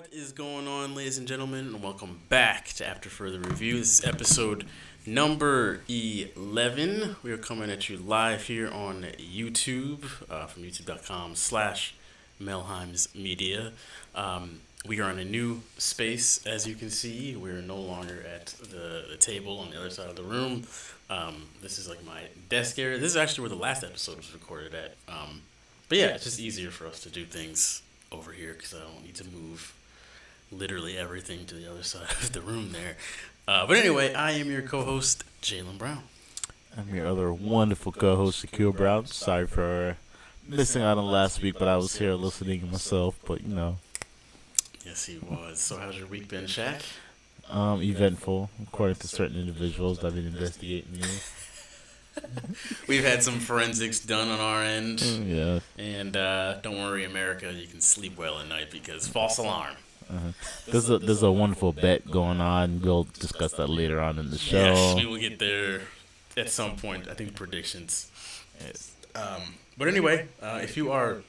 What is going on, ladies and gentlemen, and welcome back to After Further Review. This is episode number 11. We are coming at you live here on YouTube uh, from youtube.com slash Melheim's Media. Um, we are in a new space, as you can see. We're no longer at the, the table on the other side of the room. Um, this is like my desk area. This is actually where the last episode was recorded at. Um, but yeah, it's just easier for us to do things over here because I don't need to move literally everything to the other side of the room there. Uh, but anyway, I am your co-host Jalen Brown. I'm your other wonderful co-host, Shaquille Brown. Sorry for missing out on last week, but I was here listening myself. But you know, Yes, he was. So how's your week been, Shaq? um, eventful according to certain individuals that have been investigating me. We've had some forensics done on our end, Mm, Yeah, and uh, don't worry, America, you can sleep well at night because false alarm. There's a there's a wonderful bet going on. We'll discuss that later on in the show. Yes, we will get there at some point. I think predictions. Um, but anyway, uh, if you are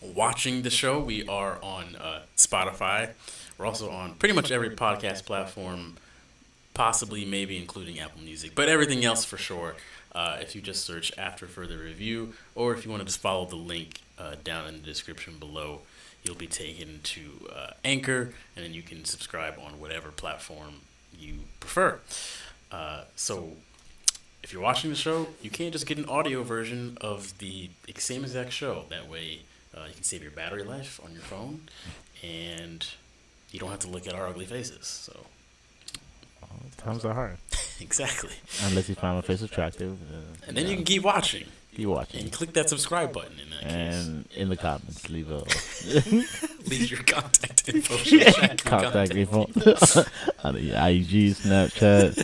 watching the show, we are on uh, Spotify. We're also on pretty much every podcast platform, possibly, maybe including Apple Music, but everything else for sure. Uh, if you just search after further review, or if you want to just follow the link uh, down in the description below, you'll be taken to uh, Anchor, and then you can subscribe on whatever platform you prefer. Uh, so, if you're watching the show, you can't just get an audio version of the same exact show. That way, uh, you can save your battery life on your phone, and you don't have to look at our ugly faces. So, Times are hard exactly. unless you find my face attractive. Uh, And then you can keep watching keep watching. and click that subscribe button in that case. And in the comments, leave a Leave your contact info. Your contact info on the IG, Snapchat.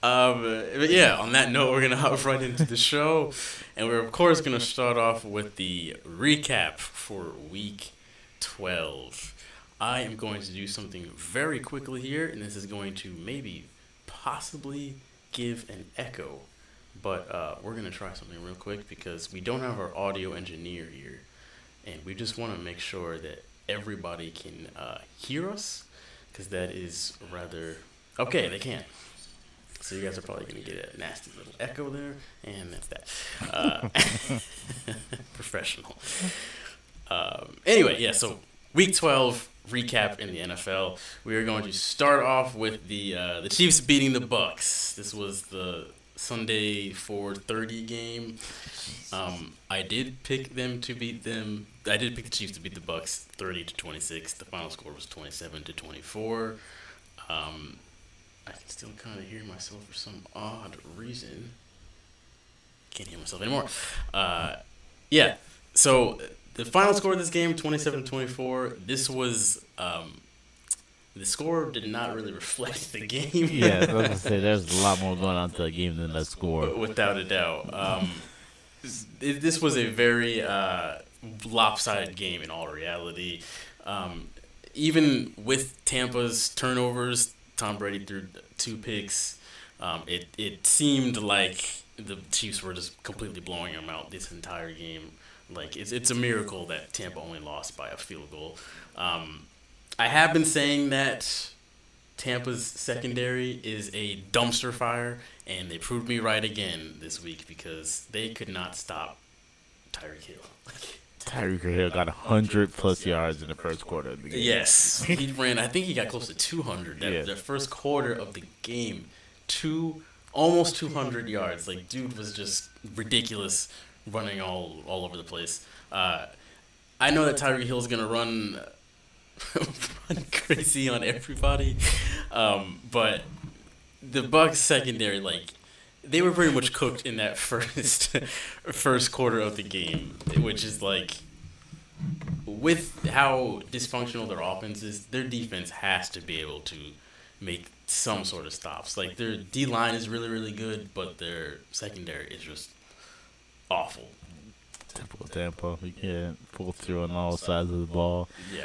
Um, but yeah, on that note, we're gonna hop right into the show, and we're of course gonna start off with the recap for week twelve. I am going to do something very quickly here, and this is going to maybe, possibly give an echo, but uh, we're gonna try something real quick because we don't have our audio engineer here, and we just want to make sure that everybody can uh, hear us, because that is rather okay. They can. So you guys are probably gonna get a nasty little echo there, and that's that. Uh, professional. Um, anyway, yeah. So week twelve recap in the NFL. We are going to start off with the uh, the Chiefs beating the Bucks. This was the Sunday 4:30 game. Um, I did pick them to beat them. I did pick the Chiefs to beat the Bucks 30 to 26. The final score was 27 to 24. Um, I can still kind of hear myself for some odd reason. Can't hear myself anymore. Uh, yeah. So the final score of this game, 27 to 24. This was um, the score did not really reflect the game. yeah, I was gonna say there's a lot more going on to the game than that score. without a doubt. Um, it, this was a very uh, lopsided game in all reality. Um, even with Tampa's turnovers, Tom Brady threw two picks. Um, it it seemed like the Chiefs were just completely blowing them out this entire game. Like it's it's a miracle that Tampa only lost by a field goal. Um, I have been saying that Tampa's secondary is a dumpster fire, and they proved me right again this week because they could not stop Tyreek Hill. Tyreek Hill got hundred plus yards in the first quarter of the game. Yes, he ran. I think he got close to 200. That Yeah. the first quarter of the game, two almost 200 yards. Like dude was just ridiculous, running all all over the place. Uh, I know that Tyreek Hill is gonna run run crazy on everybody, um, but the Bucks secondary like. They were pretty much cooked in that first first quarter of the game, which is like with how dysfunctional their offense is, their defense has to be able to make some sort of stops. Like their D line is really, really good, but their secondary is just awful. Typical Tampa. We can't pull through on all sides of the ball. Yeah.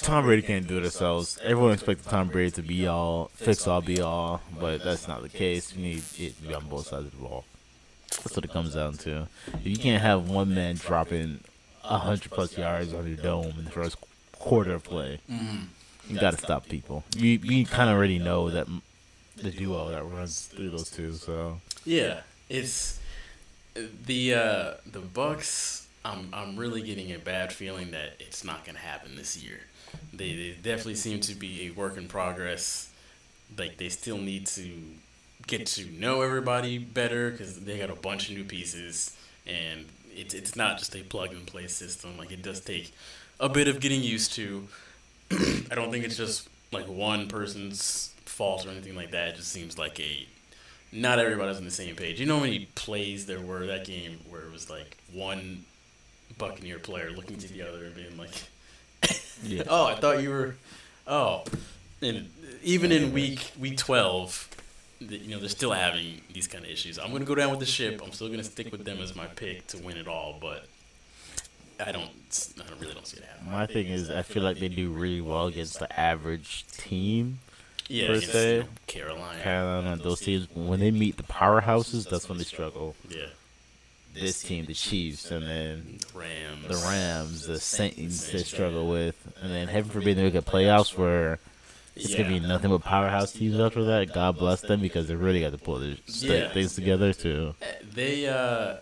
Tom Brady can't do it themselves. Everyone expected Tom Brady to be all, fix all, be all, but that's not the case. You need it to be on both sides of the ball. That's what it comes down to. If you can't have one man dropping hundred plus yards on your dome in the first quarter of play. You got to stop people. You you kind of already know that the duo that runs through those two. So Yeah, it's the uh, the Bucks. I'm I'm really getting a bad feeling that it's not gonna happen this year. They they definitely seem to be a work in progress. Like they still need to get to know everybody better because they got a bunch of new pieces and it's it's not just a plug and play system. Like it does take a bit of getting used to. I don't think it's just like one person's fault or anything like that. It just seems like a not everybody's on the same page. You know how many plays there were that game where it was like one Buccaneer player looking to the other and being like, yeah, "Oh, I thought you were." Oh, and even in week week twelve, the- you know they're still having these kind of issues. I'm gonna go down with the ship. I'm still gonna stick with them as my pick to win it all, but I don't. I don't really don't see it happening. my thing is I feel like they do really well against the average team. Yeah, Per against, se, Carolina. Carolina, those teams when they meet the powerhouses, that's when they struggle. Yeah, This team, the Chiefs, and then Rams. the Rams, the Saints, they struggle with, and then heaven forbid they get playoffs where it's gonna be nothing but powerhouse teams after that. God bless them because they really got to pull their Yeah. things together too. They uh,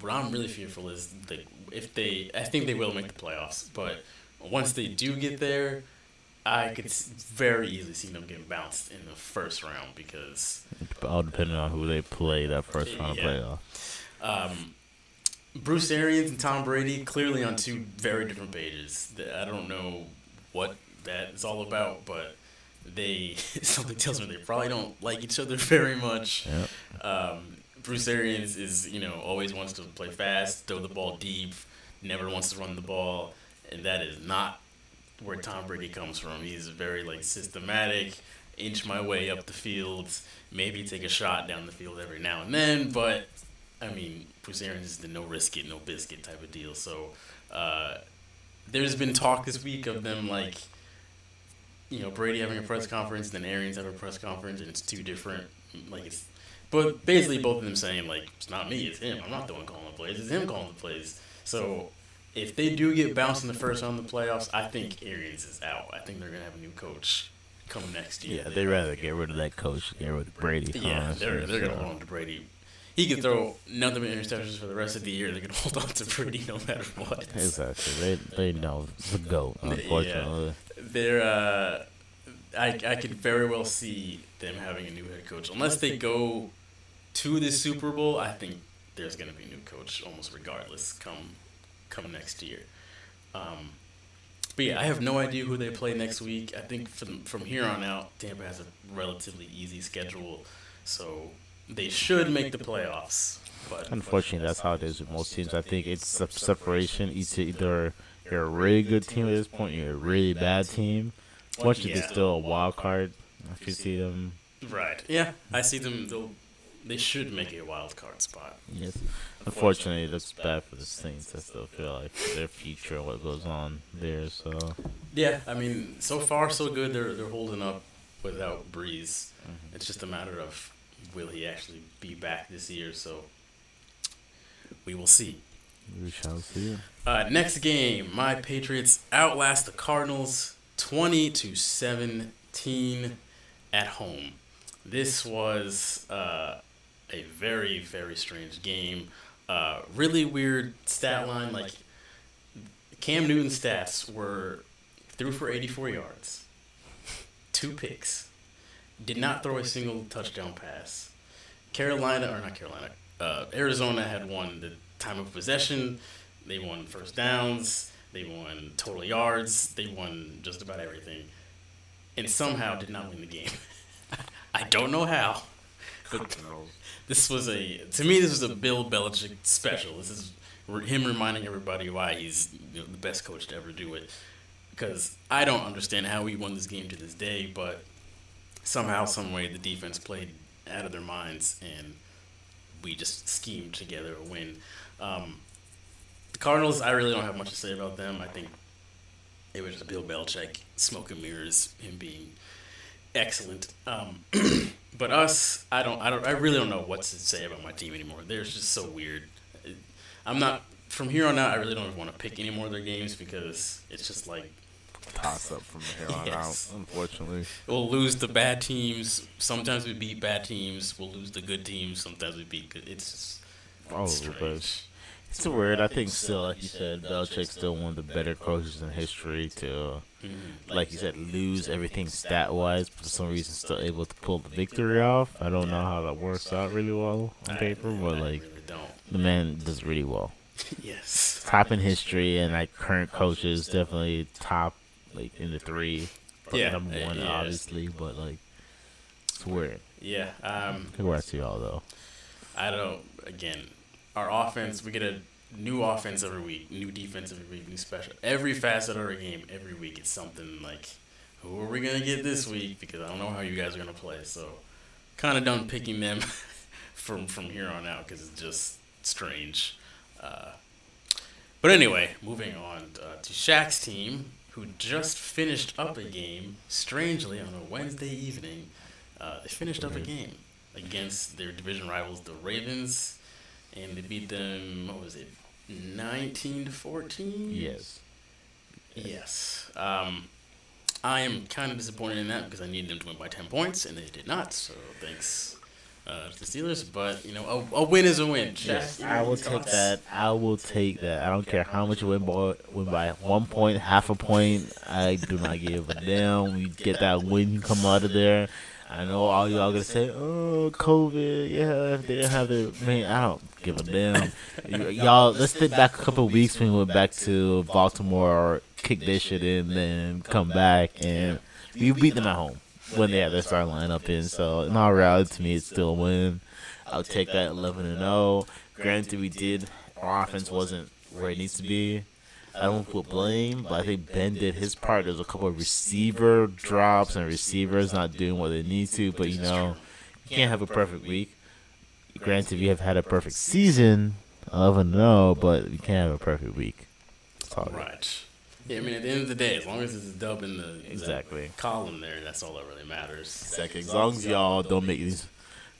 what I'm really fearful is that if they, I think they will make the playoffs, but once they do get there, I could very easily see them getting bounced in the first round because All depending on who they play that first round of Yeah. playoff. Um, Bruce Arians and Tom Brady clearly on two very different pages. I don't know what that is all about, but they something tells me they probably don't like each other very much. Yep. Um, Bruce Arians is, you know, always wants to play fast, throw the ball deep, never wants to run the ball, and that is not where Tom Brady comes from. He's very like systematic, inch my way up the field, maybe take a shot down the field every now and then, but I mean, Bruce Arians is the no risk it, no biscuit type of deal. So uh, there's been talk this week of them like, you know, Brady having a press conference, then Arians having a press conference, and it's two different. Like it's, but basically both of them saying like it's not me, it's him. I'm not the one calling the plays. It's him calling the plays. So if they do get bounced in the first round of the playoffs, I think Arians is out. I think they're gonna have a new coach come next year. Yeah, they'd rather get rid of that coach than get rid of Brady. Yeah, honestly, they're they're gonna so. hold on to Brady. He could throw nothing but interceptions for the rest of the year. They're gonna hold on to Brady no matter what. Exactly. They they know the goat. Unfortunately, They're uh, I I could very well see them having a new head coach unless they go to the Super Bowl. I think there's gonna be a new coach almost regardless come come next year. Um, but yeah, I have no idea who they play next week. I think from from here on out, Tampa has a relatively easy schedule, so they should make the playoffs. But unfortunately, that's how it is with most teams. I think it's a separation. It's either you're a really good team at this point, you're a really bad team. Once you Yeah. get still a wild card, if you see them, right, yeah, I see them. They'll they should make a wild card spot. yes. Unfortunately, that's bad for the Saints. I still feel like their future, what goes on there. So Yeah, I mean, so far so good. They're they're holding up without Brees. Mm-hmm. It's just a matter of will he actually be back this year. So we will see. we shall see. Uh, next game, my Patriots outlast the Cardinals twenty to seventeen at home. This was uh, a very very strange game. Uh, really weird stat line. Like Cam Newton's stats were threw for eighty four yards, two picks, did not throw a single touchdown pass. Carolina or not Carolina, uh, Arizona had won the time of possession. They won first downs. They won total yards. They won just about everything, and somehow did not win the game. I don't know how, but this was a to me this was a Bill Belichick special. This is him reminding everybody why he's you know, the best coach to ever do it. Because I don't understand how he won this game to this day, but somehow, some way, the defense played out of their minds, and we just schemed together a win. Um, the Cardinals, I really don't have much to say about them. I think it was just Bill Belichick, smoke and mirrors, him being excellent. Um, but us, I don't, I don't, I really don't know what to say about my team anymore. They're just so weird. I'm not from here on out, I really don't want to pick any more of their games because it's just like Toss up from here on Yes. out, unfortunately. we'll lose the bad teams. Sometimes we beat bad teams. We'll lose the good teams. Sometimes we beat good. It's just All over the place. It's weird. I think still, like you said, Belichick's still one of the better coaches in history to, Mhm. like you said, lose everything stat wise, but for some reason still able to pull the victory off. I don't know how that works out really well on paper, but like the man does really well. yes. Top in history and like current coaches, definitely top like in the three. Yeah, number one yes. obviously, but like it's weird. Yeah. Um. Congrats to y'all though. I don't. Again, our offense. We get a new offense every week, new defense every week, new special. Every facet of our game every week. It's something like, who are we gonna get this week? Because I don't know how you guys are gonna play. So, kind of done picking them from from here on out because it's just strange. Uh, but anyway, moving on uh, to Shaq's team, who just finished up a game. Strangely, on a Wednesday evening, uh, they finished up a game against their division rivals, the Ravens, and they beat them. What was it, nineteen to fourteen? Yes. Yes. Um, I am kind of disappointed in that because I needed them to win by ten points, and they did not. So thanks uh, the Steelers. But you know, a, a win is a win. Yes, Shaq, I will take that. I will take that. I don't care how much you win by, win by one point, half a point. I do not give a damn. We get that win, come out of there. I know all y'all gonna say, "Oh, COVID." Yeah, if they didn't have their man, I don't give a damn. Y'all, let's think back a couple of weeks when we went back to Baltimore, kick this shit in, then come back and we beat them at home when they had their starting lineup in. So in all reality, to me, it's still a win. I'll take that 11 and 0. Granted, we did our offense wasn't where it needs to be. I don't put blame, but I think Ben did his part. There's a couple of receiver drops and receivers not doing what they need to, but you know, you can't have a perfect week. Granted, you have had a perfect season, 11 and 0, but you can't have a perfect week. Right. Yeah, I mean, at the end of the day, as long as it's a dub in the, in the column there, that's all that really matters. Exactly. As long as y'all don't make these,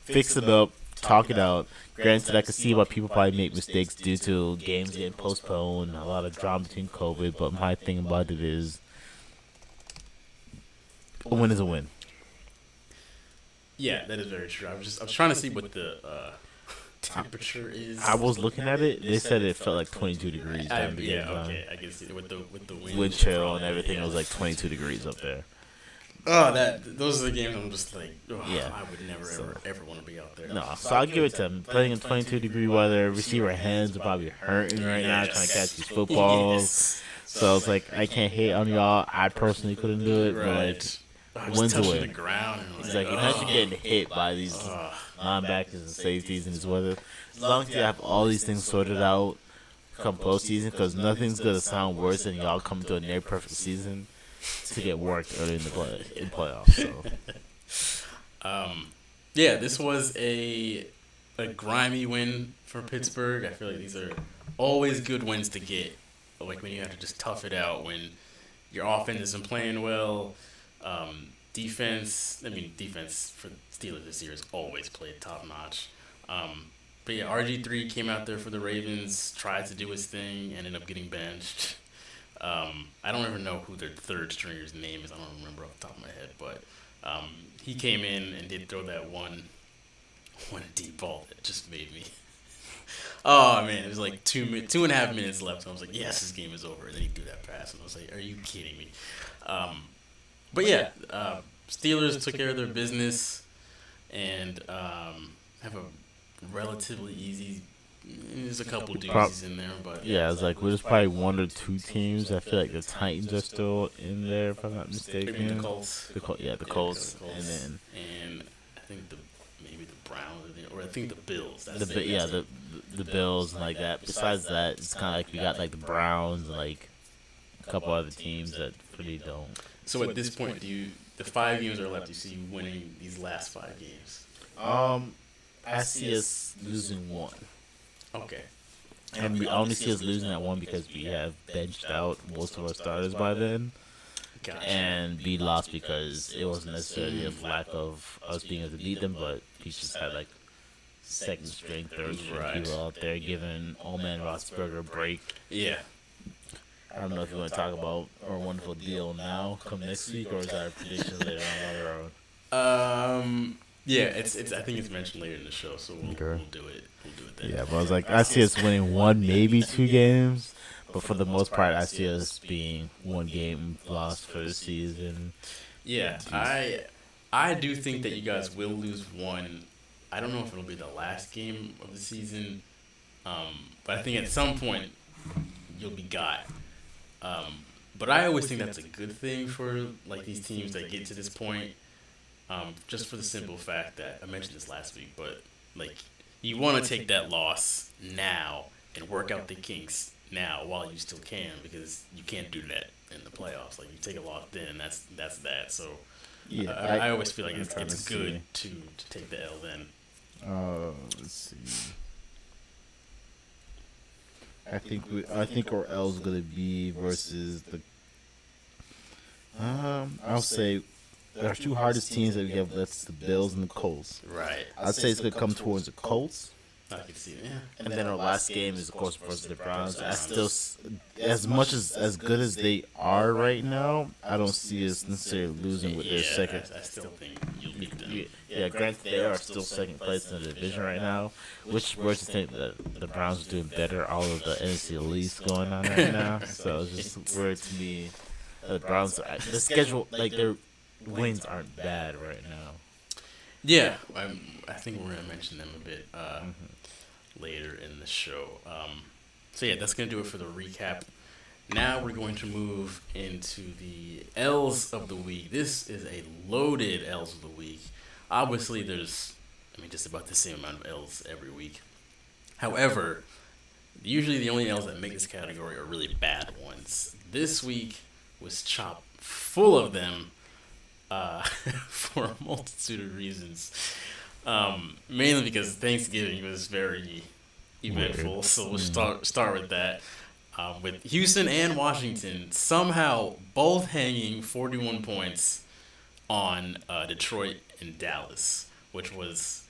fix it up, talk it out. Granted, I can see why people probably make mistakes due to games getting postponed, a lot of drama between COVID. But my thing about it is, a win is a win. Yeah, that is very true. I was just I was trying to see what the uh, temperature is. I was looking at it. They said it felt like 22 degrees. I, yeah, okay, I guess with the with the wind, Wind chill and everything it was like 22 degrees up there. Oh, that those are the games I'm just like, oh, Yeah. I would never So- ever ever want to be out there. No, so I'll give it to them. Playing in 22 degree weather, receiver hands are probably hurting right now trying to catch these footballs. Yes. So it's like I can't hate on y'all. I personally couldn't do it, but Right. I was wins a touching win. the ground. And It's like imagine getting hit by these Ugh. linebackers and safeties in this weather. As long as you have all these things sorted out come postseason, because nothing's gonna sound worse than y'all coming to a near perfect season to get worked early in the play in playoffs. So Um, yeah, this was a a grimy win for Pittsburgh. I feel like these are always good wins to get. Like when you have to just tough it out when your offense isn't playing well. Um, defense, I mean, defense for Steelers this year has always played top notch. Um, but yeah, RG three came out there for the Ravens, tried to do his thing, ended up getting benched. Um, I don't even know who their third stringer's name is. I don't remember off the top of my head, but um, he came in and did throw that one one deep ball that just made me. Oh man, it was like two two and a half minutes left, and I was like, "Yes, this game is over." And then he threw that pass, and I was like, "Are you kidding me?" Um, but yeah, uh, Steelers took care of their business, and um, have a relatively easy. There's a couple doozies in there, but yeah, it's like there's probably one or two teams. I feel like the Titans are still in there, if I'm not maybe the mistaken. Colts. The Col- yeah, the Yeah, Colts, Colts. and then and I think the maybe the Browns, or, the, I think the Bills. That's the it, yeah the it. the Bills and like that. Besides that, it's kind of like we got like the Browns and like a couple other teams that really don't. So at this point, do you the five games are left? You see you winning these last five games. Um, I see us losing one, Okay. and we only see us losing that one because we have benched out most of our starters by then, Gotcha. and we lost because it wasn't necessarily a lack of us being able to beat them, but we just had like second string, third string Right. people out there, giving old man Roethlisberger a break. Yeah. I don't know if you want to talk about our wonderful deal now, come next week, or is that a prediction later on later on? Um. Yeah, it's it's. I think it's mentioned later in the show, so we'll, Okay. we'll do it. We'll do it then. Yeah, but I was like, I see us winning one, maybe two games, but for the most part, I see us being one game lost for the season. Yeah, I I do think that you guys will lose one. I don't know if it'll be the last game of the season, um, but I think at some point you'll be got. Um, but I always think that's a good thing for like these teams that get to this point, um, just for the simple fact that I mentioned this last week, but like you want to take that loss now and work out the kinks now while you still can because you can't do that in the playoffs. Like you take a loss then, and that's that's that. So Yeah, I, I always feel like it's, it's to good to, to take the L then. Uh, let's see. I think we, I think our L is gonna be versus the. Um, I'll say our two hardest teams that we have. That's the Bills and the Colts. Right. I'd say it's gonna come towards the Colts, I can see it. Yeah. and then our last game is of course versus the Browns. I still, as much as as good as they are right now, I don't see us necessarily losing with their yeah, second. I, I still think you'll beat them. Yeah, yeah, granted they are still second place in the division right now, which versus think that the Browns are doing better. All of the NFC least going on right now, so it's just weird to me. The Browns, are- the schedule, like their wins aren't bad right now. Yeah, I'm, I think we're gonna mention them a bit uh, later in the show. Um, so yeah, that's gonna do it for the recap. Now we're going to move into the L's of the week. This is a loaded L's of the week. Obviously, there's, I mean, just about the same amount of L's every week. However, usually the only L's that make this category are really bad ones. This week was chock full of them uh, for a multitude of reasons. Um, mainly because Thanksgiving was very eventful, Weird. so we'll Mm. start start with that. Um, with Houston and Washington somehow both hanging 41 points on uh, Detroit and Dallas, which was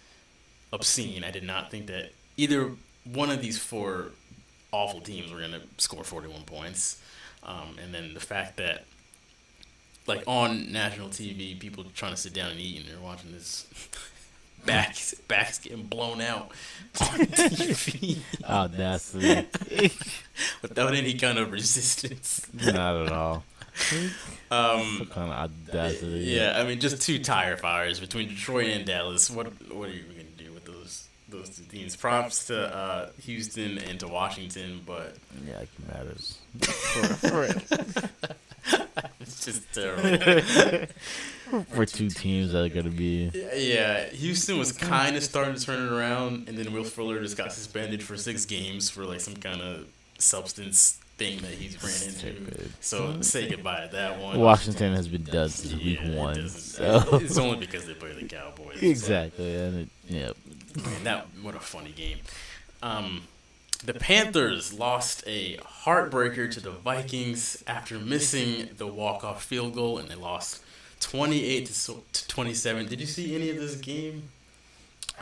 obscene. I did not think that either one of these four awful teams were going to score 41 points. Um, and then the fact that, like, on national TV, people trying to sit down and eat and they're watching this backs, backs getting blown out on TV Audacity, without any kind of resistance. not at all. Um, kind of audacity? Yeah, I mean, just two tire fires between Detroit and Dallas. What what are you gonna do with those those two teams? Props to uh, Houston and to Washington, but yeah, it matters. For, it's just terrible. for two teams that are gonna be. yeah, Houston was kind of starting to turn it around, and then Will Fuller just got suspended for six games for like some kind of substance thing that he's ran into. Stupid. So say goodbye to that one. Washington has been done since week Yeah, it one. So. It's only because they play the Cowboys. so- Exactly, and it, yeah, Man, that what a funny game. Um, the Panthers lost a heartbreaker to the Vikings after missing the walk-off field goal, and they lost twenty-eight to twenty-seven. Did you see any of this game?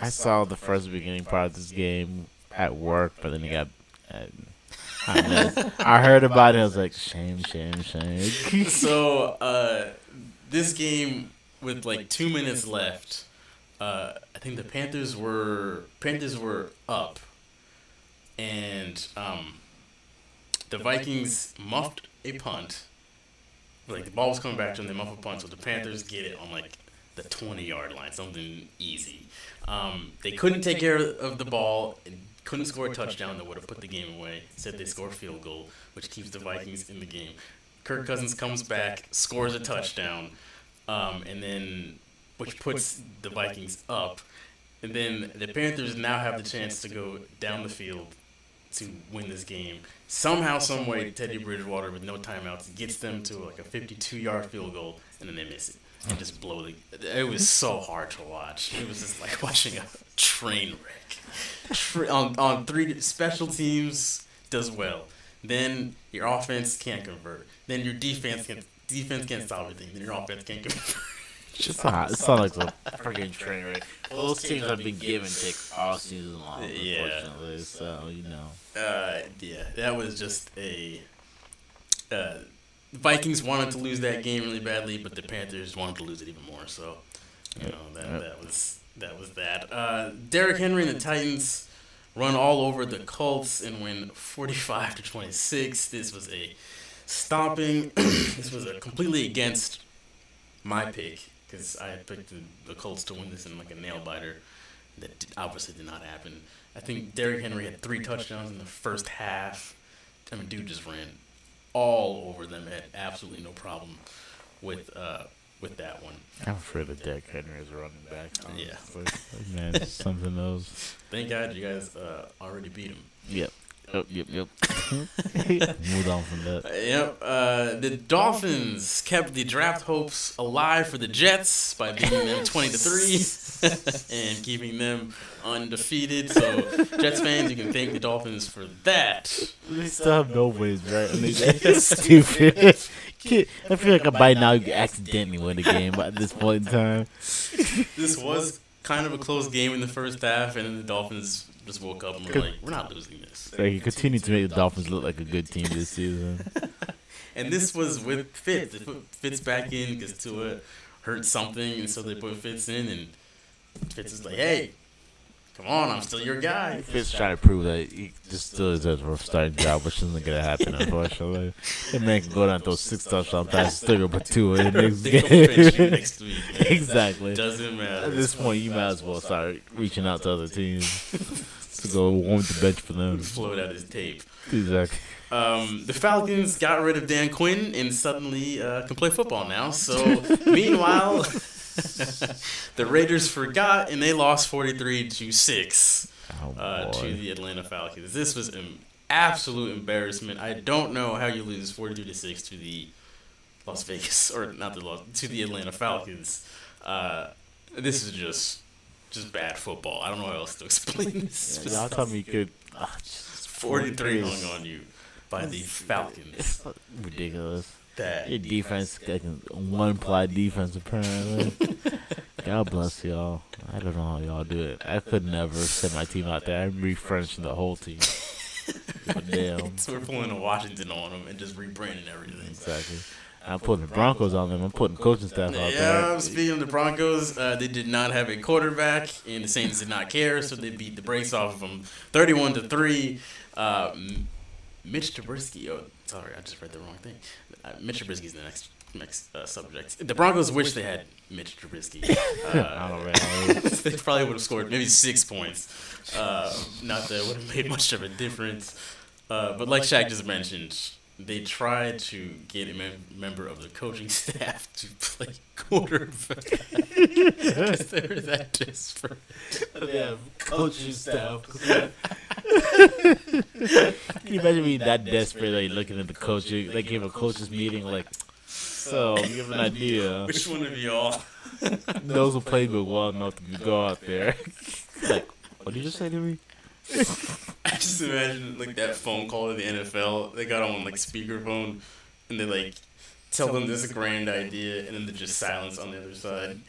I saw the first beginning part of this game at work, but then it got. Uh, I. I heard about it. I was like, shame, shame, shame. so uh, this game with like two minutes left, uh, I think the Panthers were Panthers were up, and um, the Vikings muffed a punt. Like the ball was coming back to them, they muffed a punt, so the Panthers get it on like the twenty yard line, something easy. Um, they couldn't take care of the ball and couldn't score a touchdown that would have put the game away. Instead, they score a field goal, which keeps the Vikings in the game. Kirk Cousins comes back, scores a touchdown, um, and then which puts the Vikings up. And then the Panthers now have the chance to go down the field to win this game. Somehow, some way, Teddy Bridgewater with no timeouts gets them to like a 52-yard field goal, and then they miss it and just blow the. It was so hard to watch. It was just like watching a train wreck. On on three special teams does well. Then your offense can't convert. Then your defense can defense can't stop anything. Then your offense can't convert. It's not. It sounds like some freaking train wreck. Well, those teams have been give and take all season long. Yeah. Unfortunately, so you know. Uh, yeah, that was just a. Uh, Vikings wanted to lose that game really badly, but the Panthers wanted to lose it even more. So, you know that that was that was that. Uh, Derrick Henry and the Titans run all over the Colts and win forty-five to twenty-six. This was a stomping. this was a completely against my pick because I had picked the, the Colts to win this in like a nail biter. That did, obviously did not happen. I think Derrick Henry had three touchdowns in the first half. I mean, dude just ran all over them. Had absolutely no problem with uh, with that one. I'm afraid of Derrick Henry as a running back. Yeah. man, something else. Thank God you guys uh, already beat him. Yep. Yep. Yep. Yep. Moved on from that. Yep. Uh, the Dolphins kept the draft hopes alive for the Jets by beating them twenty to three and keeping them undefeated. So, Jets fans, you can thank the Dolphins for that. They still have no ways, right? I mean, that's stupid. I feel like by now you accidentally win the game at this point in time. This was kind of a close game in the first half, and then the Dolphins just woke up and were like, "We're not losing this." Like continued continue to make the Dolphins look like a good team this season. And this was with Fitz. They put Fitz back in because Tua hurt something, and so they put Fitz in, and Fitz is like, "Hey, come on, I'm still your guy." Fitz trying to prove that he just still deserves a starting job, which isn't gonna happen, unfortunately. That man can go down and throw six touchdown passes, still gonna put two in the next They go bench you game. next week. man. exactly. Doesn't matter. At this point, you might as well start reaching out to other teams to go warm the bench for them. float out his tape. Exactly. Um, the Falcons got rid of Dan Quinn and suddenly uh, can play football now. So meanwhile, the Raiders forgot and they lost forty three to six. Oh uh, to the Atlanta Falcons. This was an absolute embarrassment. I don't know how you lose 42 to 6 to the Las Vegas or not the Las, to the Atlanta Falcons. Uh, this is just just bad football. I don't know how else to explain this. Y'all tell me you could. ah, just 43 is- hung on you by the Falcons. Ridiculous. That Your defense, like one play defense apparently. God bless y'all. I don't know how y'all do it. I could never send my team out there. I'm refreshing the whole team. Damn. so we're pulling a Washington on them and just rebranding everything. Exactly. I'm putting the Broncos on them. I'm putting coaching staff out there. Yeah, there. speaking of the Broncos, uh, they did not have a quarterback, and the Saints did not care, so they beat the brakes off of them, thirty-one to three. Uh, Mitch Trubisky. Oh, sorry, I just read the wrong thing. Uh, Mitch Trubisky is the next next uh, subject. The Broncos wish they had Mitch Trubisky. I Uh, don't know. they probably would have scored maybe six points. Uh, not that it would have made much of a difference. Uh, but like Shaq just mentioned, they tried to get a mem- member of the coaching staff to play quarterback. Because they were that desperate. Yeah, coaching staff. Can you imagine being that desperate, like looking at the coaching, they gave a coaches meeting, like, so you have an idea. Which one of y'all? Those who played good well enough to go out there. like, what did you just say to me? I just imagine like that phone call to the NFL. They got on like speakerphone, and they like tell them this grand idea, and then there's just silence on the other side.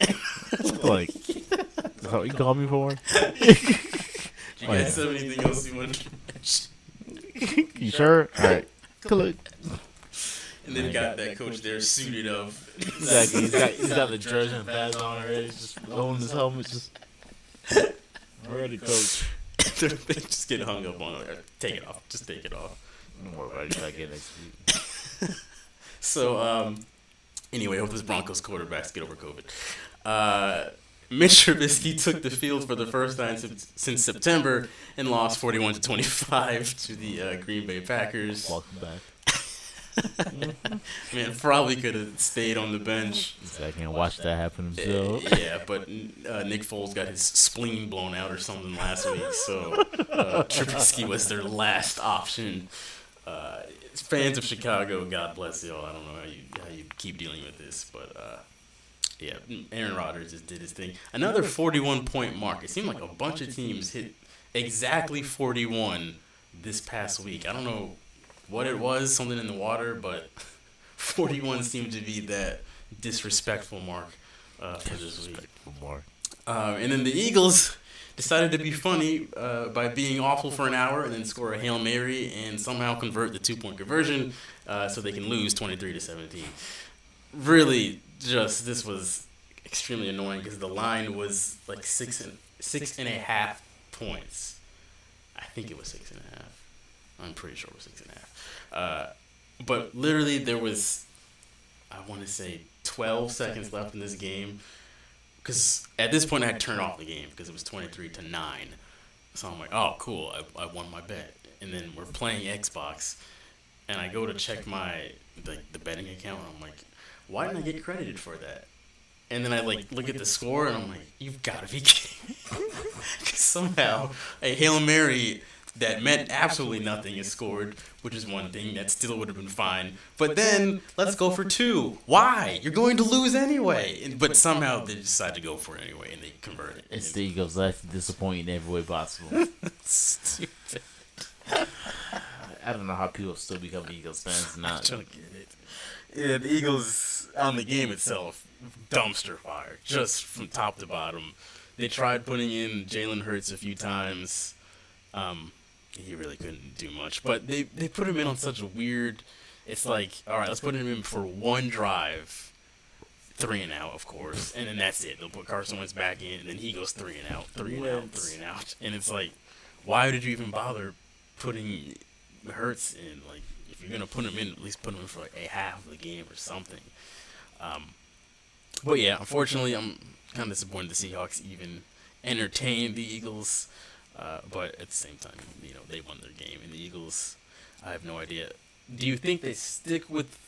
Like, that's what you called me for? Do you guys have anything else you want to mention? You sure? All right. Click. And then got that coach there suited up. Exactly. He's got, he's got the jersey and pads on already. He's just holding his helmet. Just ready, coach. they just get hung up on it. Take it off. Just take it off. About it. Next week. So, um, anyway, hope this Broncos quarterbacks get over COVID. Uh, Mitch Trubisky took the field for the first time since, since September and lost 41 to 25 to the uh, Green Bay Packers. Welcome back. Man, probably could have stayed on the bench. Exactly. And watch that happen Uh, himself. yeah, but uh, Nick Foles got his spleen blown out or something last week, so uh, Trubisky was their last option. Uh, fans of Chicago, God bless y'all. I don't know how you how you keep dealing with this, but uh, yeah, Aaron Rodgers just did his thing. Another 41 point mark. It seemed like a bunch of teams hit exactly 41 this past week. I don't know what it was, something in the water, but 41 seemed to be that disrespectful mark uh, for this week. More. Uh, and then the Eagles decided to be funny uh, by being awful for an hour and then score a hail mary and somehow convert the two point conversion uh, so they can lose 23 to 17. Really, just this was extremely annoying because the line was like six and six and a half points. I think it was six and a half. I'm pretty sure it was six and a half. Uh, but literally, there was I want to say 12 seconds left in this game because at this point I had turned off the game because it was 23 to 9. So I'm like, oh, cool, I, I won my bet. And then we're playing Xbox, and I go to check my the, the betting account, and I'm like, why didn't I get credited for that? And then I like look at the score, and I'm like, you've got to be kidding somehow a hail mary that meant absolutely nothing is scored, which is one thing that still would have been fine. But then let's go for two. Why? You're going to lose anyway. And- But somehow they decide to go for it anyway, and they convert it. It's the Eagles' life disappointing in every way possible. Stupid. I don't know how people still become Eagles fans. I Not don't get it. Yeah, the Eagles on the game itself, dumpster fire, just from top to bottom. They tried putting in Jalen Hurts a few times. Um, he really couldn't do much, but they they put him in on such a weird. It's like, all right, let's put him in for one drive, three and out, of course, and then that's it. They'll put Carson Wentz back in, and then he goes three and out, three and out, three and out, and it's like, why did you even bother putting Hurts in? Like, if you're gonna put him in, at least put him in for like a half of the game or something. Um, but yeah, unfortunately, I'm kind of disappointed the Seahawks even entertain the Eagles. Uh, but at the same time, you know, they won their game, and the Eagles, I have no idea. Do you think they stick with,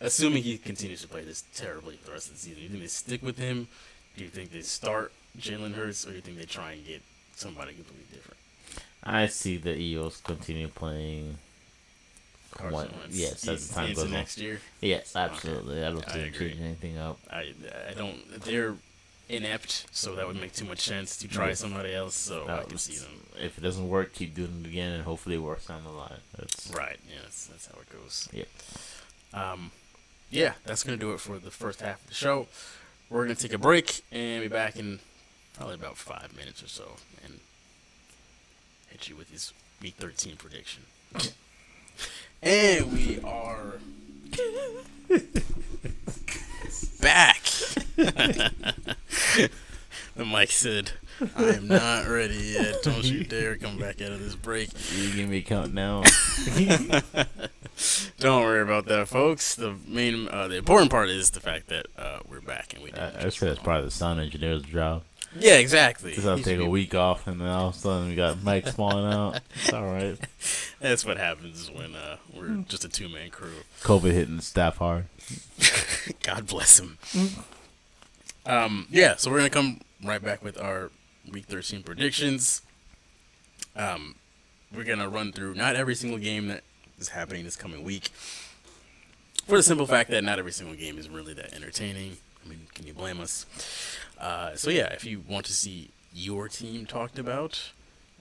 assuming he continues to play this terribly for the rest of the season? Do you think they stick with him? Do you think they start Jalen Hurts, or do you think they try and get somebody completely different? I see the Eagles continue playing. Carson yes, as the time goes on. next year. Yes, absolutely. I don't I them agree. changing anything up. I I don't. They're inept, so that would make too much sense to try somebody else. So I can see them. If it doesn't work, keep doing it again, and hopefully it works down the line. That's Right. Yeah, that's, that's how it goes. Yep. Um, yeah, that's gonna do it for the first half of the show. We're gonna take a break and be back in probably about five minutes or so, and hit you with his week thirteen prediction. and we are back. the mic said, "I am not ready yet. Don't you dare come back out of this break." you give me a count now. Don't worry about that, folks. The main, uh, the important part is the fact that uh, we're back and we did. I, I said it's probably the sound engineer's job. Yeah, exactly. Just have to take a week off, and then all of a sudden we got mic falling out. It's all right. That's what happens when uh, we're just a two man crew. COVID hitting the staff hard. God bless him. Um, yeah, so we're gonna come right back with our week thirteen predictions. Um, we're gonna run through not every single game that is happening this coming week, for the simple fact that not every single game is really that entertaining. I mean, can you blame us? Uh, so yeah, if you want to see your team talked about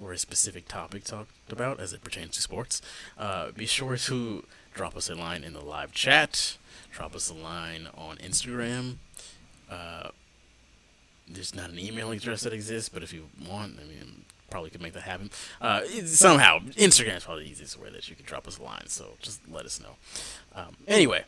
or a specific topic talked about as it pertains to sports, uh, be sure to drop us a line in the live chat. Drop us a line on Instagram. Uh, there's not an email address that exists, but if you want, I mean, probably could make that happen. Uh, somehow, Instagram is probably the easiest way that you can drop us a line. So just let us know. Um, anyway,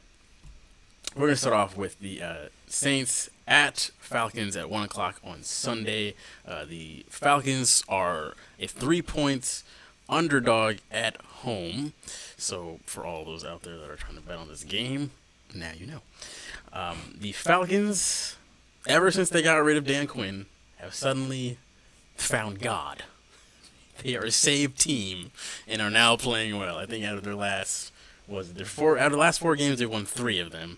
we're gonna start off with the uh, Saints at Falcons at one o'clock on Sunday. Uh, the Falcons are a three points underdog at home. So for all those out there that are trying to bet on this game, now you know. Um, the Falcons, ever since they got rid of Dan Quinn, have suddenly found God. They are a saved team and are now playing well. I think out of their last was their four out of the last four games, they won three of them,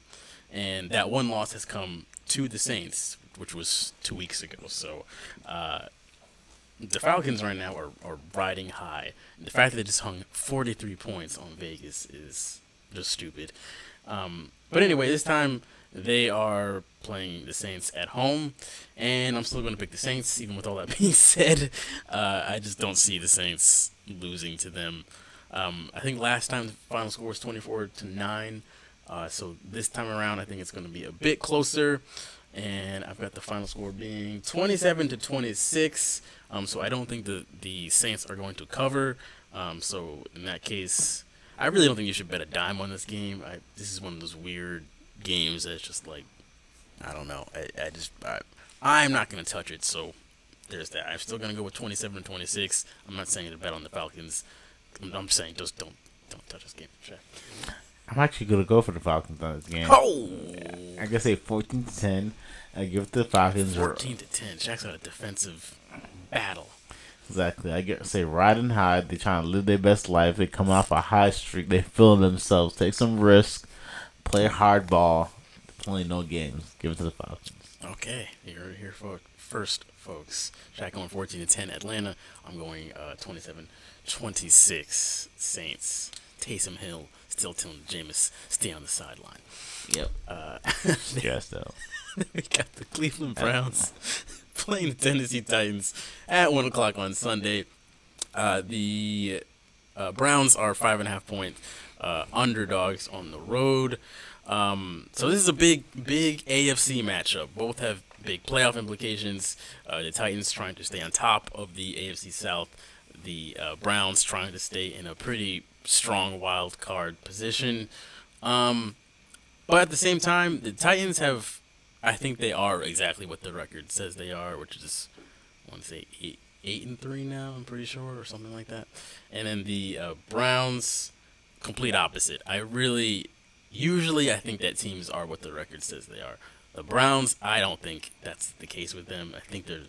and that one loss has come to the Saints, which was two weeks ago. So. Uh, the Falcons right now are, are riding high. The fact that they just hung 43 points on Vegas is just stupid. Um, but anyway, this time they are playing the Saints at home, and I'm still going to pick the Saints, even with all that being said. Uh, I just don't see the Saints losing to them. Um, I think last time the final score was 24 to 9. Uh, so this time around, I think it's going to be a bit closer. and I've got the final score being 27 to 26. Um, so I don't think the the Saints are going to cover. Um, so in that case, I really don't think you should bet a dime on this game. I, this is one of those weird games that's just like, I don't know. I, I just I, I'm not gonna touch it. So there's that. I'm still gonna go with 27 to 26. I'm not saying to bet on the Falcons. I'm, I'm saying just don't don't touch this game. Sure. I'm actually gonna go for the Falcons on this game. Oh, I guess say 14 to 10. I give it to the Falcons. 14 to 10. Shaq's got a defensive battle. Exactly. I get say riding high. They trying to live their best life. They come off a high streak. They feeling themselves. Take some risk. Play hard ball. Playing no games. Give it to the Falcons. Okay, you're here for first, folks. Shaq going 14 to 10. Atlanta. I'm going uh, 27 26. Saints. Taysom Hill still telling Jameis stay on the sideline. Yep. Uh, Stressed out. we got the Cleveland Browns playing the Tennessee Titans at one o'clock on Sunday. Uh, the uh, Browns are five and a half point uh, underdogs on the road. Um, so this is a big, big AFC matchup. Both have big playoff implications. Uh, the Titans trying to stay on top of the AFC South. The uh, Browns trying to stay in a pretty strong wild card position. Um, but at the same time, the Titans have, I think they are exactly what the record says they are, which is, I want to say eight, eight and three now. I'm pretty sure, or something like that. And then the uh, Browns, complete opposite. I really, usually, I think that teams are what the record says they are. The Browns, I don't think that's the case with them. I think they're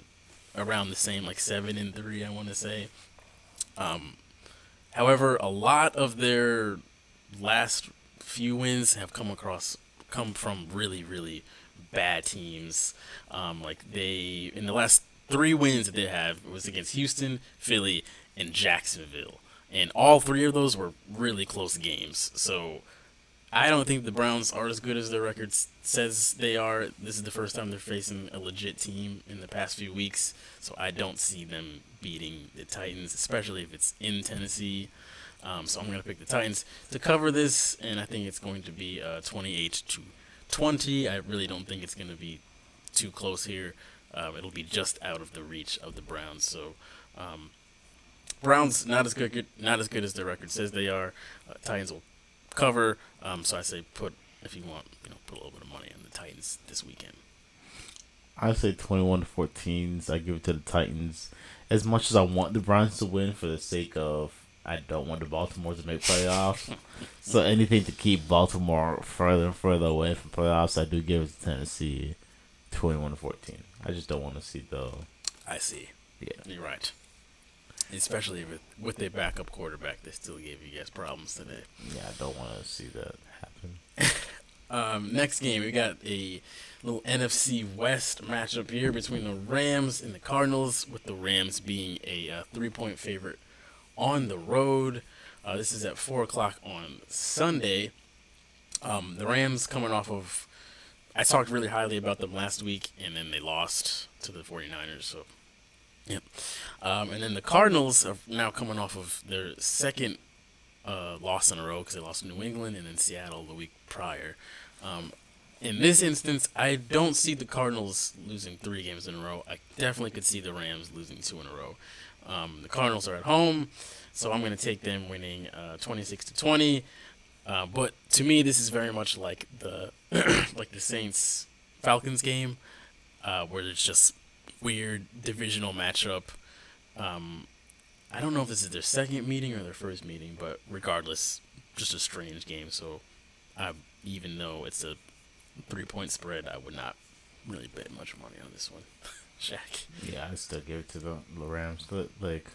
around the same, like seven and three. I want to say. Um, however, a lot of their last few wins have come across come from really really bad teams. Um, like they in the last three wins that they have was against Houston, Philly, and Jacksonville, and all three of those were really close games. So I don't think the Browns are as good as their record says they are. This is the first time they're facing a legit team in the past few weeks, so I don't see them beating the Titans, especially if it's in Tennessee. Um, so I'm going to pick the Titans to cover this, and I think it's going to be uh, 28 to 20. I really don't think it's going to be too close here. Um, it'll be just out of the reach of the Browns. So um, Browns not as good, not as good as their record says they are. Uh, Titans will cover. Um, so I say put if you want, you know, put a little bit of money on the Titans this weekend. I say 21 to 14. I give it to the Titans. As much as I want the Browns to win for the sake of I don't want the Baltimore to make playoffs. so anything to keep Baltimore further and further away from playoffs, I do give it to Tennessee 21 to 14. I just don't want to see the I see. yeah. You're right. Especially with with their backup quarterback, they still gave you guys problems today. Yeah, I don't want to see that happen. Um, next game, we got a little NFC West matchup here between the Rams and the Cardinals, with the Rams being a uh, three point favorite on the road. Uh, this is at 4 o'clock on Sunday. Um, the Rams coming off of. I talked really highly about them last week, and then they lost to the 49ers. So, yep. Um, and then the Cardinals are now coming off of their second uh, loss in a row because they lost to New England and then Seattle the week prior. Um, in this instance, I don't see the Cardinals losing three games in a row. I definitely could see the Rams losing two in a row. Um, the Cardinals are at home, so I'm going to take them winning uh, 26 to 20. Uh, but to me, this is very much like the like the Saints Falcons game, uh, where it's just weird divisional matchup. Um, I don't know if this is their second meeting or their first meeting, but regardless, just a strange game. So, I, even though it's a three point spread, I would not really bet much money on this one. Shaq. Yeah, I still give it to the, the Rams. But like,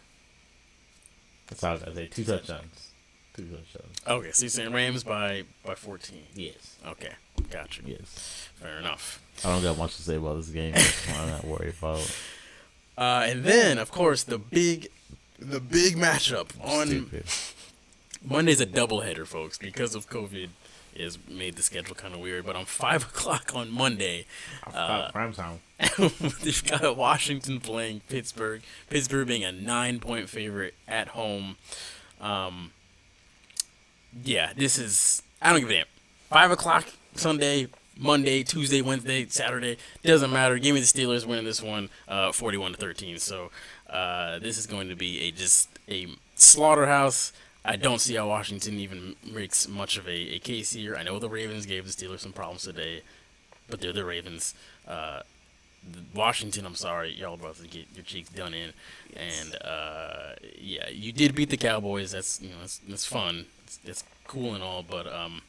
that's all I gotta say. Two touchdowns. Two touchdowns. Okay, so you're saying Rams by by 14. Yes. Okay, gotcha. Yes. Fair enough. I don't got much to say about this game. I'm not worried about. Uh, and then, of course, the big, the big matchup on Stupid. Monday's a doubleheader, folks, because of COVID. Is made the schedule kind of weird, but on five o'clock on Monday, Uh, prime time. they've got Washington playing Pittsburgh. Pittsburgh being a nine-point favorite at home. Um, yeah, this is I don't give a damn. Five o'clock Sunday, Monday, Tuesday, Wednesday, Saturday. Doesn't matter. Give me the Steelers winning this one, uh, 41 to 13. So uh, this is going to be a just a slaughterhouse. I don't see how Washington even makes much of a, a case here. I know the Ravens gave the Steelers some problems today, but they're the Ravens. Uh, Washington, I'm sorry, y'all about to get your cheeks done in, and uh, yeah, you did beat the Cowboys. That's you know that's, that's fun. It's, it's cool and all, but um,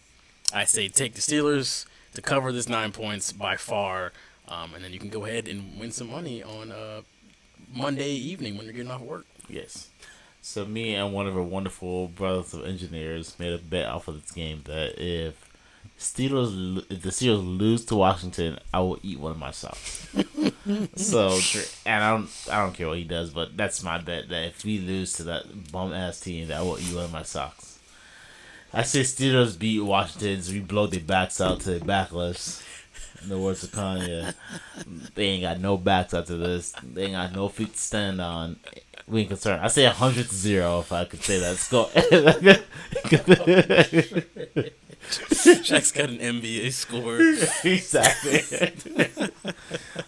I say take the Steelers to cover this nine points by far, um, and then you can go ahead and win some money on uh, Monday evening when you're getting off work. Yes. So me and one of our wonderful brothers of engineers made a bet off of this game that if Steelers if the Steelers lose to Washington, I will eat one of my socks. so and I don't I don't care what he does, but that's my bet that if we lose to that bum ass team, that I will eat one of my socks. I say Steelers beat Washington's. we blow their backs out to the backless. In the words of Kanye, they ain't got no backs after this. They ain't got no feet to stand on. We ain't concerned. I say a hundred to zero if I could say that score. Shaq's got an NBA score. exactly.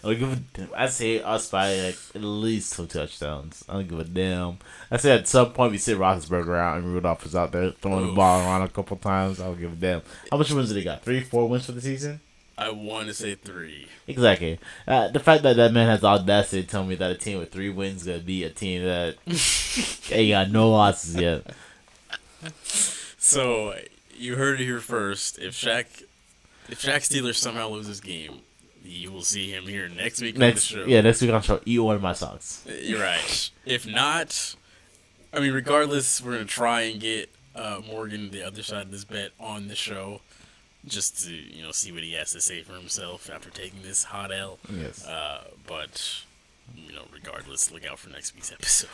I give a, I say us by like at least two touchdowns. I don't give a damn. I say at some point we sit Roethlisberger out and Rudolph is out there throwing Oof. the ball around a couple times. I don't give a damn. How much wins did he got? Three, four wins for the season? I want to say three. Exactly. Uh, the fact that that man has audacity to tell me that a team with three wins gonna be a team that ain't got no losses yet. So you heard it here first. If Shaq, if Shaq Steelers somehow loses game, you will see him here next week next, on the show. Yeah, next week on the show. Eat one of my socks. You're right. If not, I mean, regardless, we're gonna try and get uh, Morgan, the other side of this bet, on the show, just to you know see what he has to say for himself after taking this hot L. Yes. Uh, but you know, regardless, look out for next week's episode.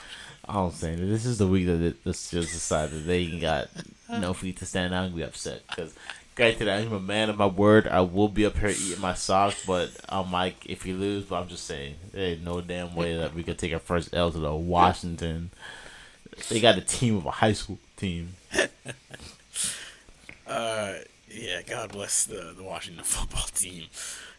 I'm saying this is the week that the Steelers decided they got no feet to stand on. We upset because, granted, I'm a man of my word. I will be up here eating my socks, but I'm like, if you lose, but I'm just saying, there ain't no damn way that we could take our first L to the Washington. They got a team of a high school team. uh, yeah, God bless the the Washington football team.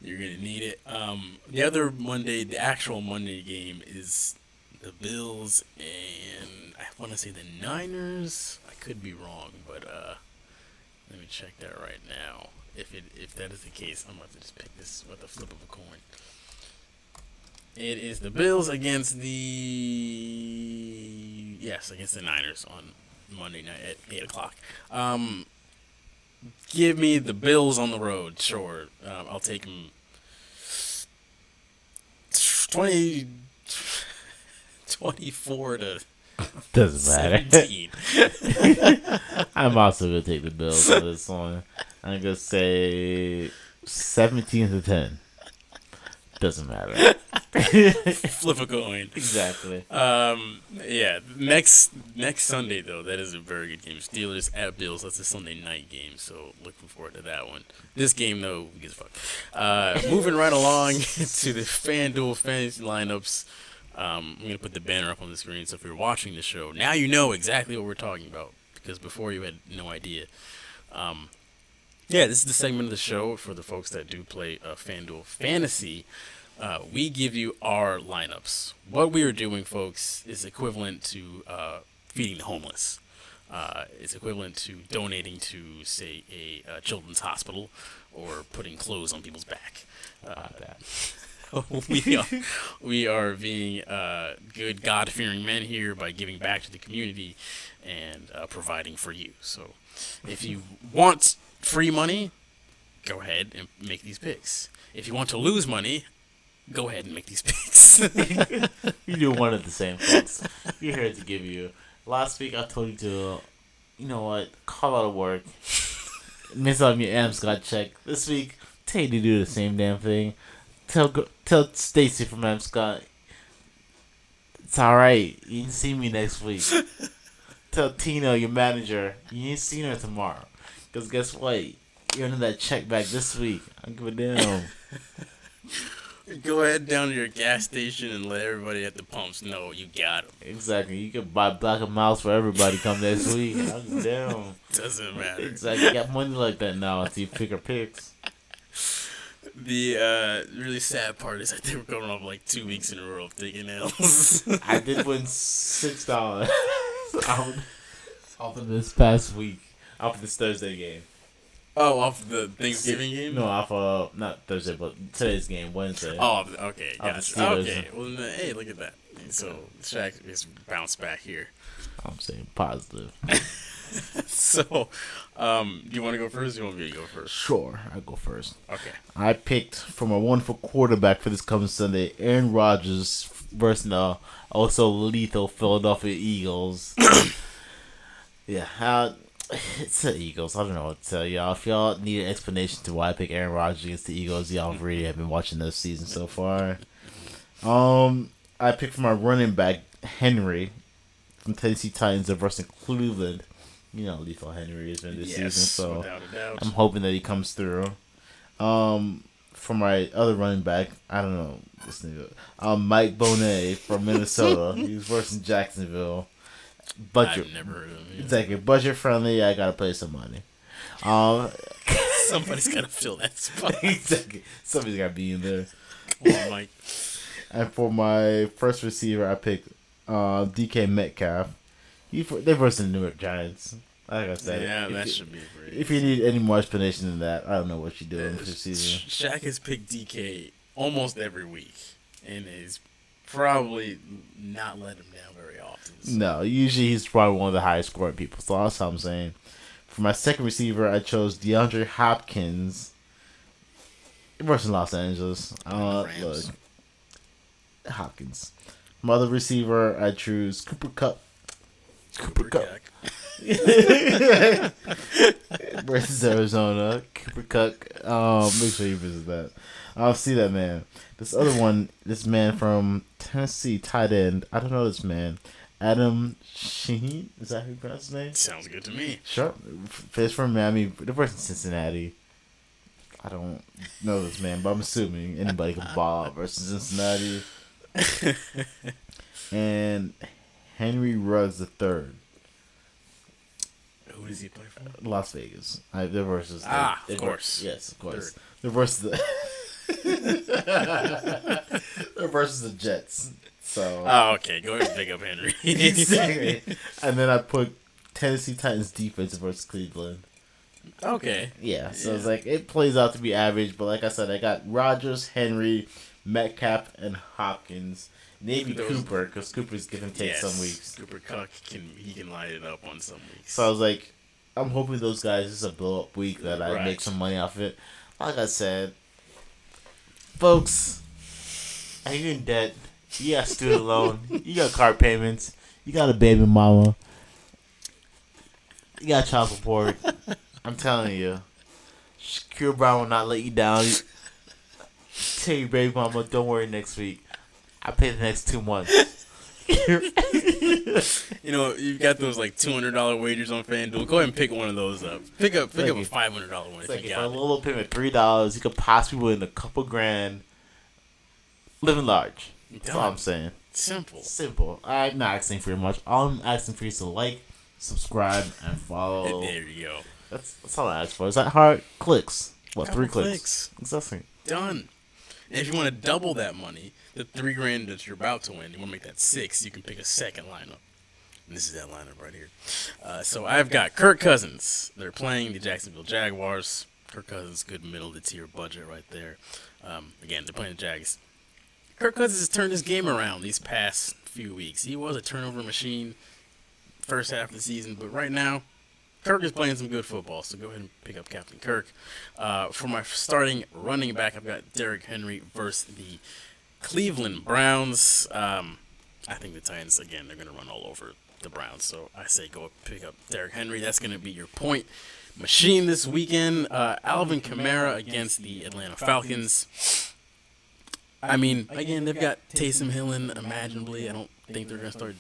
You're gonna need it. Um, the other Monday, the actual Monday game is the Bills and I want to say the Niners. I could be wrong, but uh, let me check that right now. If it if that is the case, I'm about to just pick this with the flip of a coin. It is the Bills against the yes against the Niners on Monday night at eight o'clock. Um, give me the Bills on the road. Sure, um, I'll take them. Twenty 24 to doesn't matter. I'm also gonna take the Bills for this one. I'm gonna say 17 to 10. Doesn't matter. Flip a coin. Exactly. Um. Yeah. Next next Sunday though, that is a very good game. Steelers at Bills. That's a Sunday night game. So looking forward to that one. This game though, gives fuck. Uh, moving right along to the FanDuel fantasy lineups. Um, I'm gonna put the banner up on the screen, so if you're watching the show, now you know exactly what we're talking about because before you had no idea. Um, yeah, this is the segment of the show for the folks that do play uh, FanDuel Fantasy. Uh, we give you our lineups. What we are doing, folks, is equivalent to uh, feeding the homeless. Uh, it's equivalent to donating to, say, a, a, children's hospital or putting clothes on people's back. Uh, we are we are being uh, good God fearing men here by giving back to the community and uh, providing for you. So, if you want free money, go ahead and make these picks. If you want to lose money, go ahead and make these picks. you do one of the same, folks. We're here to give you. Last week I told you to, you know what, call out of work, miss out on your amps got checked. This week, tell you to do the same damn thing. Tell tell Stacy from M Scott. It's all right. You can see me next week. tell Tina, your manager, you ain't seen her tomorrow. Cause guess what? You're under that check back this week. I give a damn. Go ahead down to your gas station and let everybody at the pumps know you got them. Exactly. You can buy Black and Mouse for everybody come next week. I'm down. Doesn't matter. Exactly. You got money like that now until you pick her picks. the uh, really sad part is that they were going off like two weeks in a row of taking L's. I did win six dollars off of this past week, off of this Thursday game. Oh, off the Thanksgiving game? No, off of not Thursday, but today's game, Wednesday. Oh, okay, gotcha. Okay, well, then, hey, look at that. So Shaq is bounced back here. I'm saying positive. So, um, do you want to go first? Or do you want me to go first? Sure, I go first. Okay. I picked from a wonderful quarterback for this coming Sunday, Aaron Rodgers versus the also lethal Philadelphia Eagles. yeah, uh, it's the Eagles. I don't know what to tell y'all. If y'all need an explanation to why I pick Aaron Rodgers against the Eagles, y'all really have been watching this season so far. Um, I picked for my running back Henry from Tennessee Titans versus Cleveland. You know, lethal Henry is in this season, so. I'm hoping that he comes through. Um, for my other running back, I don't know this nigga. Um, Mike Bonet from Minnesota. he was versus Jacksonville. Budget, I've never heard of him. like a budget friendly. I gotta pay some money. Um, Somebody's got to fill that spot. exactly. Somebody's gotta be in there. Come on, Mike. And for my first receiver, I picked uh, DK Metcalf. He they versus the New York Giants. Like I said, Yeah, if that you- should be great. If you need any more explanation than that, I don't know what you're doing this season. Shaq has picked DK almost every week, and is probably not let him down very often. No, usually he's probably one of the highest scoring people. So that's what I'm saying. For my second receiver, I chose DeAndre Hopkins versus Los Angeles. Uh, look, Hopkins. My other receiver, I choose Cooper Kupp. Cooper Kupp versus Arizona. Cooper Kupp. Um, make sure you visit that. I'll see that man. This other one, this man from Tennessee, tight end. I don't know this man. Adam Sheen. Is that who you pronounce his name? Sounds good to me. Sure. Fish from Miami. The person Cincinnati. I don't know this man, but I'm assuming anybody can ball versus Cincinnati. and Henry Ruggs the third. Who does he play for? Las Vegas. I, they're versus. the- Ah, of course. yes, of course. Third. They're versus the. they're versus the Jets. So. Oh, okay. Go ahead and pick up Henry. Exactly. and then I put Tennessee Titans defense versus Cleveland. okay. Yeah, so it's like it plays out to be average, but like I said, I got Rodgers, Henry, Metcalf, and Hopkins. Maybe Those- Cooper, because Cooper's give and take Yes. some weeks. Cooper Cuck can he can light it up on some weeks. So I was like, I'm hoping those guys is a blow up week that I Right. make some money off it. Like I said, folks, are you in debt? You got student loan. You got car payments. You got a baby mama. You got child support. I'm telling you, Shaquille Brown will not let you down. Tell your baby mama, don't worry next week. I pay the next two months. you know, you've got those like two hundred dollar wagers on FanDuel. Go ahead and pick one of those up. Pick up pick Like up a five hundred dollar one It's if like you if a got it. little payment three dollars, you could possibly win a couple grand. Living large. That's all I'm saying. Simple. Simple. I'm not asking for much. All I'm asking for you is to like, subscribe, and follow. There you go. That's that's all I ask for. Is that hard? Clicks. What Couple three clicks? clicks. Exactly. Done. And if you want to double that money, the three grand that you're about to win, you want to make that six, you can pick a second lineup. And this is that lineup right here. Uh, so I've got Kirk Cousins. They're playing the Jacksonville Jaguars. Kirk Cousins, good middle of the tier budget right there. Um, again, they're playing the Jags. Kirk Cousins has turned his game around these past few weeks. He was a turnover machine first half of the season, but right now, Kirk is playing some good football, so go ahead and pick up Captain Kirk. Uh, for my starting running back, I've got Derrick Henry versus the Cleveland Browns. Um, I think the Titans, again, they're going to run all over the Browns, so I say go pick up Derrick Henry. That's going to be your point machine this weekend. Uh, Alvin Kamara against the Atlanta Falcons. I mean, again, they've got Taysom Hill in imaginably. I don't think they're going to start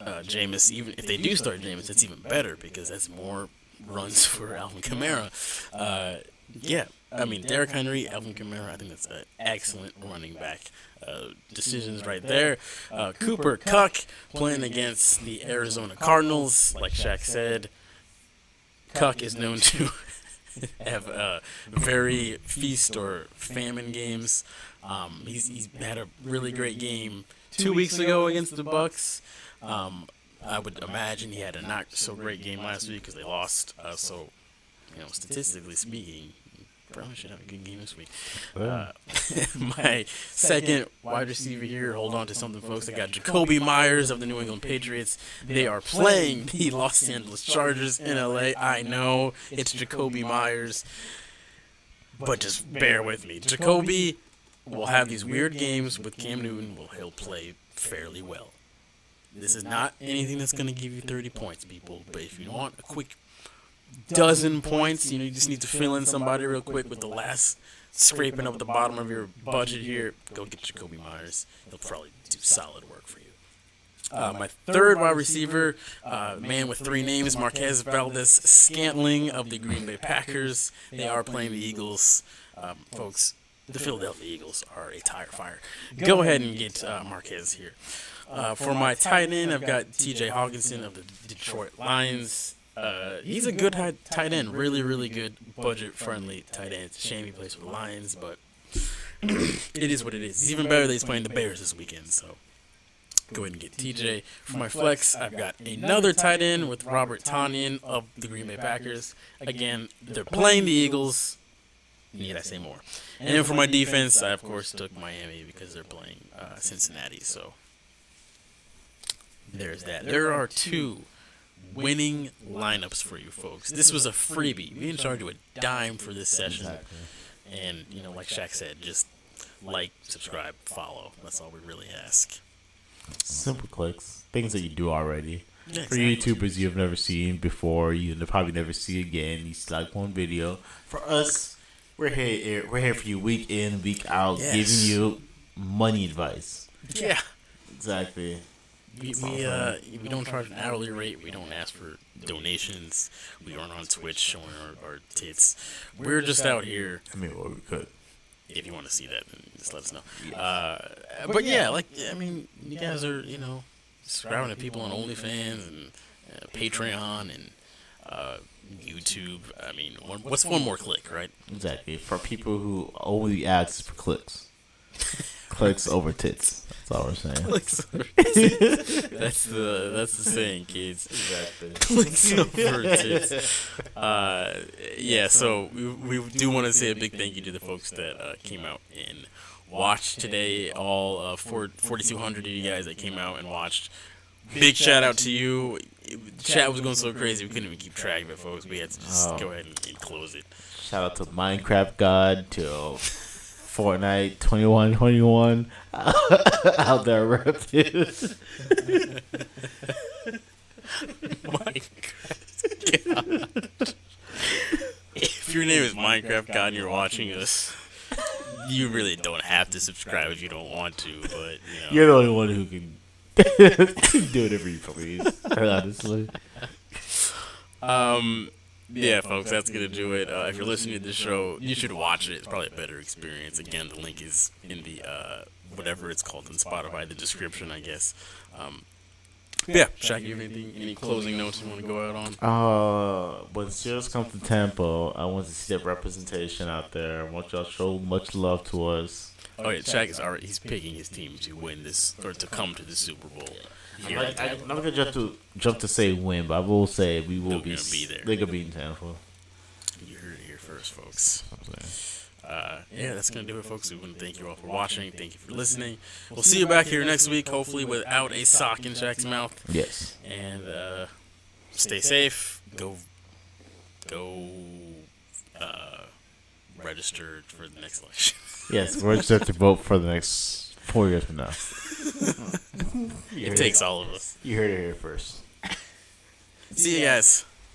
uh, Jameis. Even if they do start Jameis, it's even better because that's more runs for Alvin Kamara. Uh, yeah, I mean Derrick Henry, Alvin Kamara. I think that's an excellent running back. Uh, decisions right there. Uh, Cooper Cuck playing against the Arizona Cardinals. Like Shaq said, Cuck is known to have uh, very feast or famine games. Um, he's he's had a really great game two weeks ago against the Bucks. Um, I would imagine he had a not so great game last week because they lost. Uh, so, you know, statistically speaking, probably should have a good game this week. Uh, my second wide receiver here, hold on to something, folks. I got Jakobi Meyers of the New England Patriots. They are playing the Los Angeles Chargers in LA. I know it's Jakobi Meyers, but just bear with me. Jakobi will have these weird games with Cam Newton. Well, he'll play fairly well. This is not anything that's going to give you 30 points, people. But if you want a quick dozen points, you know, you just need to fill in somebody real quick with the last scraping up the bottom of your budget here. Go get Jakobi Meyers. He'll probably do solid work for you. Uh, my third wide receiver, uh, man with three names, Marquez Valdes Scantling of the Green Bay Packers. They are playing the Eagles. Um, folks, the Philadelphia Eagles are a tire fire. Go ahead and get uh, Marquez here. Uh, for my tight end, I've got T.J. Hockenson of the Detroit Lions. Uh, he's a good high, tight end, really, really good budget-friendly tight end. It's a shame he plays for the Lions, but it is what it is. It's even better that he's playing the Bears this weekend. So go ahead and get TJ. For my flex, I've got another tight end with Robert Tonyan of the Green Bay Packers. Again, they're playing the Eagles. Need I say more? And then for my defense, I of course took Miami because they're playing uh, Cincinnati. So there's that. There are two winning lineups for you folks. This was a freebie. We didn't charge you a dime for this session. And, you know, like Shaq said, just like, subscribe, follow. That's all we really ask. Simple clicks, things that you do already. Yeah, For. YouTubers you've never seen before, you probably never see again. You like one video. For us, we're here. Eh, we're here for you week in, week out, Yes. giving you money advice. Yeah. Exactly. We, we, uh, we don't charge an hourly rate. We don't ask for donations. We aren't on Twitch showing our, our tits. We're just out here. I mean, well, we could. If you want to see that, then just let us know. Uh, but yeah, like I mean, you guys are you know subscribing to people on OnlyFans and uh, Patreon and uh, YouTube. I mean, one, what's one more click, right? Exactly. For people who only ask for clicks. clicks over tits. That's all we're saying. Clicks over That's the that's the saying, kids. Exactly. Clicks over tits. Uh, yeah, so we, we do want to say a big thank you to the folks that uh, came out and watched today. All uh, 4,200 of you guys that came out and watched. Big shout out to you. Chat was going so crazy we couldn't even keep track of it, folks. We had to just Oh. go ahead and, and close it. Shout out to Minecraft God, to Fortnite 2121 out there repping. Minecraft. God. If your name is Minecraft God and you're watching us, you really don't have to subscribe if you don't want to, but you know. You're the only one who can do whatever you please, honestly. Um, yeah, folks, that's gonna do it. Uh, if you're listening to this show, you should watch it. It's probably a better experience. Again, the link is in the uh, whatever it's called in Spotify, the description, I guess. Um, yeah, Shaq, you have anything, any closing notes you want to go out on? Uh, when Steelers come to Tampa, I want to see that representation out there. I want y'all to show much love to us. Oh yeah, Shaq is already he's picking his team to win this or to come to the Super Bowl. I'm Here. not, I'm not gonna jump to jump to say when, but I will say we will They're be, gonna be there. They're gonna be in Tampa. You heard it here first, folks. Uh, yeah, that's gonna do it, folks. We want to thank you all for watching. Thank you for listening. We'll see you back here next week, hopefully without a sock in Jack's mouth. Yes. and uh, stay safe. Go, go, uh, register for the next election. Yes, we're set to vote for the next four years from now. it takes all of us. You heard it here first. See you guys.